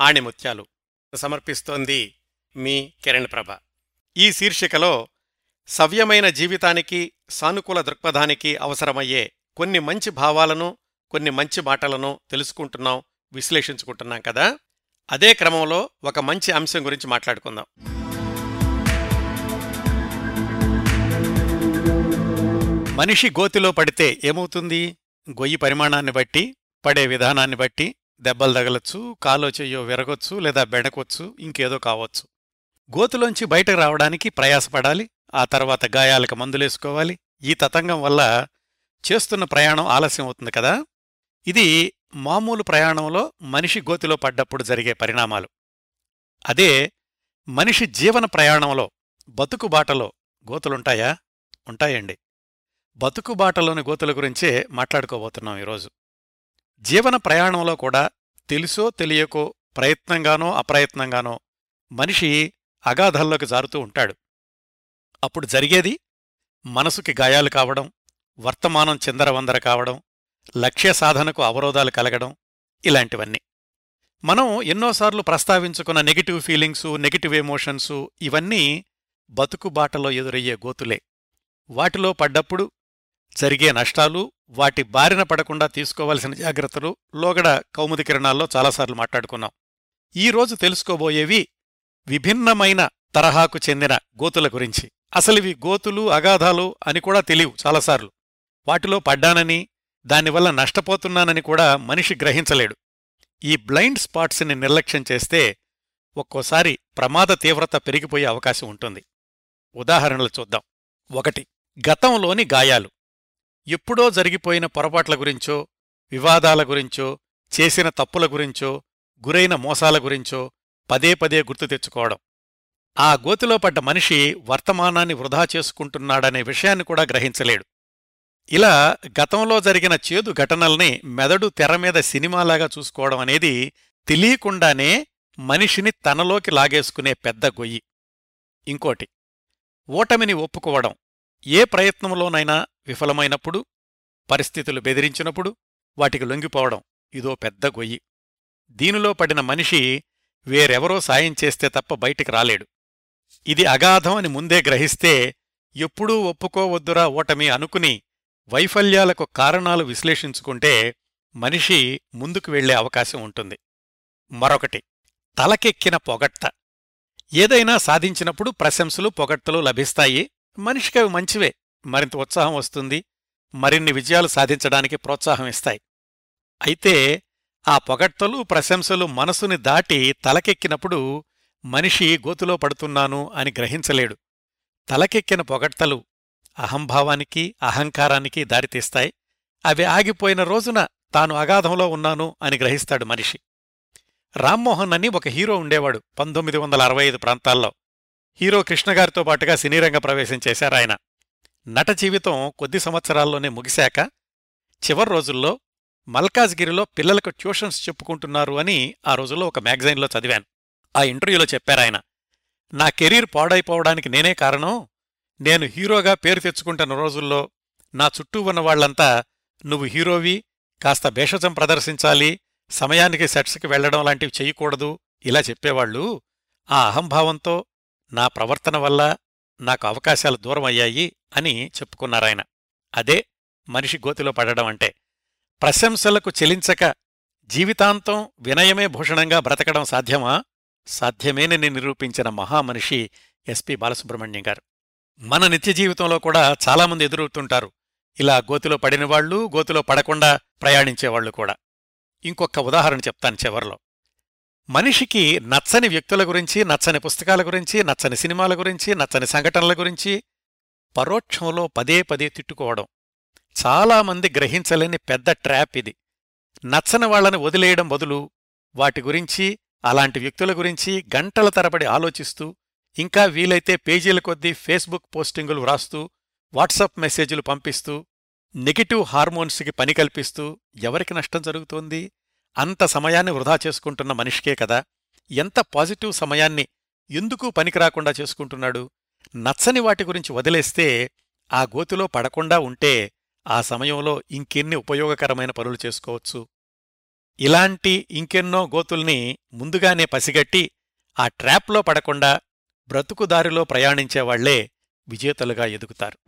ఆణిముత్యాలు సమర్పిస్తోంది మీ కిరణ్ ప్రభ. ఈ శీర్షికలో సవ్యమైన జీవితానికి సానుకూల దృక్పథానికి అవసరమయ్యే కొన్ని మంచి భావాలను కొన్ని మంచి మాటలను తెలుసుకుంటున్నాం విశ్లేషించుకుంటున్నాం కదా? అదే క్రమంలో ఒక మంచి అంశం గురించి మాట్లాడుకుందాం. మనిషి గోతిలో పడితే ఏమవుతుంది? గొయ్యి పరిమాణాన్ని బట్టి పడే విధానాన్ని బట్టి దెబ్బలు తగలొచ్చు కాలో చెయ్యో విరగొచ్చు లేదా బెడకొచ్చు ఇంకేదో కావచ్చు. గోతులోంచి బయటకు రావడానికి ప్రయాసపడాలి ఆ తర్వాత గాయాలకు మందులేసుకోవాలి. ఈ తతంగం వల్ల చేస్తున్న ప్రయాణం ఆలస్యం అవుతుంది కదా? ఇది మామూలు ప్రయాణంలో మనిషి గోతిలో పడ్డప్పుడు జరిగే పరిణామాలు. అదే మనిషి జీవన ప్రయాణంలో బతుకుబాటలో గోతులుంటాయా? ఉంటాయండి. బతుకుబాటలోని గోతుల గురించే మాట్లాడుకోబోతున్నాం ఈరోజు. జీవన ప్రయాణంలో కూడా తెలుసో తెలియకో ప్రయత్నంగానో అప్రయత్నంగానో మనిషి అగాధంలోకి జారుతూ ఉంటాడు. అప్పుడు జరిగేది మనసుకి గాయాలు కావడం వర్తమానం చిందరవందర కావడం లక్ష్య సాధనకు అవరోధాలు కలగడం ఇలాంటివన్నీ. మనం ఎన్నోసార్లు ప్రస్తావించుకున్న నెగిటివ్ ఫీలింగ్సు నెగిటివ్ ఎమోషన్సు ఇవన్నీ బతుకుబాటలో ఎదురయ్యే గోతులే. వాటిలో పడ్డప్పుడు జరిగే నష్టాలు వాటి బారిన పడకుండా తీసుకోవలసిన జాగ్రత్తలు లోగడ కౌముది కిరణాల్లో చాలాసార్లు మాట్లాడుకున్నాం. ఈరోజు తెలుసుకోబోయేవి విభిన్నమైన తరహాకు చెందిన గోతుల గురించి. అసలివి గోతులు అగాధాలు అని కూడా తెలియవు చాలాసార్లు. వాటిలో పడ్డానని దానివల్ల నష్టపోతున్నానని కూడా మనిషి గ్రహించలేడు. ఈ బ్లైండ్ స్పాట్స్ని నిర్లక్ష్యం చేస్తే ఒక్కోసారి ప్రమాద తీవ్రత పెరిగిపోయే అవకాశం ఉంటుంది. ఉదాహరణలు చూద్దాం. ఒకటి గతంలోని గాయాలు. ఎప్పుడో జరిగిపోయిన పొరపాట్ల గురించో వివాదాల గురించో చేసిన తప్పుల గురించో గురైన మోసాల గురించో పదే పదే గుర్తు తెచ్చుకోవడం. ఆ గోతిలో పడ్డ మనిషి వర్తమానాన్ని వృధా చేసుకుంటున్నాడనే విషయాన్ని కూడా గ్రహించలేడు. ఇలా గతంలో జరిగిన చేదు ఘటనల్ని మెదడు తెరమీద సినిమాలాగా చూసుకోవడం అనేది తెలియకుండానే మనిషిని తనలోకి లాగేసుకునే పెద్ద గొయ్యి. ఇంకోటి ఓటమిని ఒప్పుకోవడం. ఏ ప్రయత్నంలోనైనా విఫలమైనప్పుడు పరిస్థితులు బెదిరించినప్పుడు వాటికి లొంగిపోవడం ఇదో పెద్ద గొయ్యి. దీనిలో పడిన మనిషి వేరెవరో సాయం చేస్తే తప్ప బయటికి రాలేడు. ఇది అగాధం అని ముందే గ్రహిస్తే ఎప్పుడూ ఒప్పుకోవద్దురా ఓటమి అనుకుని వైఫల్యాలకు కారణాలు విశ్లేషించుకుంటే మనిషి ముందుకు వెళ్ళే అవకాశం ఉంటుంది. మరొకటి తలకెక్కిన పొగట్ట. ఏదైనా సాధించినప్పుడు ప్రశంసలు పొగట్టలు లభిస్తాయి. మనిషికి అవి మంచివే. మరింత ఉత్సాహం వస్తుంది. మరిన్ని విజయాలు సాధించడానికి ప్రోత్సాహం ఇస్తాయి. అయితే ఆ పొగట్టలు ప్రశంసలు మనసుని దాటి తలకెక్కినప్పుడు మనిషి గోతులో పడుతున్నాను అని గ్రహించలేడు. తలకెక్కిన పొగడ్తలు అహంభావానికి అహంకారానికి దారితీస్తాయి అవి ఆగిపోయిన రోజున తాను అగాధంలో ఉన్నాను అని గ్రహిస్తాడు మనిషి. రామ్మోహన్ అని ఒక హీరో ఉండేవాడు పంతొమ్మిది వందల అరవై ఐదు ప్రాంతాల్లో. హీరో కృష్ణగారితో పాటుగా సినీరంగ ప్రవేశం చేశారాయన నట జీవితం కొద్ది సంవత్సరాల్లోనే ముగిశాక చివరి రోజుల్లో మల్కాజ్గిరిలో పిల్లలకు ట్యూషన్స్ చెప్పుకుంటున్నారు అని ఆ రోజుల్లో ఒక మ్యాగజైన్లో చదివాను. ఆ ఇంటర్వ్యూలో చెప్పారాయన నా కెరీర్ పాడైపోవడానికి నేనే కారణం నేను హీరోగా పేరు తెచ్చుకుంటున్న రోజుల్లో నా చుట్టూ ఉన్న వాళ్ళంతా నువ్వు హీరోవి కాస్త భేషజం ప్రదర్శించాలి సమయానికి సెట్స్కి వెళ్ళడం లాంటివి చెయ్యకూడదు ఇలా చెప్పేవాళ్ళు ఆ అహంభావంతో నా ప్రవర్తన వల్ల నాకు అవకాశాలు దూరం అయ్యాయి అని చెప్పుకున్నారాయన. అదే మనిషి గోతిలో పడడం అంటే. ప్రశంసలకు చెలించక జీవితాంతం వినయమే భూషణంగా బ్రతకడం సాధ్యమా? సాధ్యమేనని నిరూపించిన మహామనిషి ఎస్పి బాలసుబ్రహ్మణ్యం గారు. మన నిత్య జీవితంలో కూడా చాలామంది ఎదురవుతుంటారు. ఇలా గోతిలో పడినవాళ్ళు గోతిలో పడకుండా ప్రయాణించేవాళ్ళు కూడా. ఇంకొక ఉదాహరణ చెప్తాను చివరిలో. మనిషికి నచ్చని వ్యక్తుల గురించి నచ్చని పుస్తకాల గురించి నచ్చని సినిమాల గురించి నచ్చని సంఘటనల గురించి పరోక్షంలో పదే పదే తిట్టుకోవడం. చాలామంది గ్రహించలేని పెద్ద ట్రాప్ ఇది. నచ్చని వాళ్ళను వదిలేయడం బదులు వాటి గురించి అలాంటి వ్యక్తుల గురించి గంటల తరబడి ఆలోచిస్తూ ఇంకా వీలైతే పేజీల కొద్దీ ఫేస్బుక్ పోస్టింగులు వ్రాస్తూ వాట్సాప్ మెసేజ్లు పంపిస్తూ నెగిటివ్ హార్మోన్స్కి పని కల్పిస్తూ ఎవరికి నష్టం జరుగుతోంది? అంత సమయాన్ని వృధా చేసుకుంటున్న మనిషికే కదా. ఎంత పాజిటివ్ సమయాన్ని ఎందుకు పనికిరాకుండా చేసుకుంటున్నాడు? నచ్చని వాటి గురించి వదిలేస్తే ఆ గోతిలో పడకుండా ఉంటే ఆ సమయంలో ఇంకెన్ని ఉపయోగకరమైన పనులు చేసుకోవచ్చు? ఇలాంటి ఇంకెన్నో గోతుల్ని ముందుగానే పసిగట్టి ఆ ట్రాప్లో పడకుండా బ్రతుకుదారిలో ప్రయాణించేవాళ్ళే విజేతలుగా ఎదుగుతారు.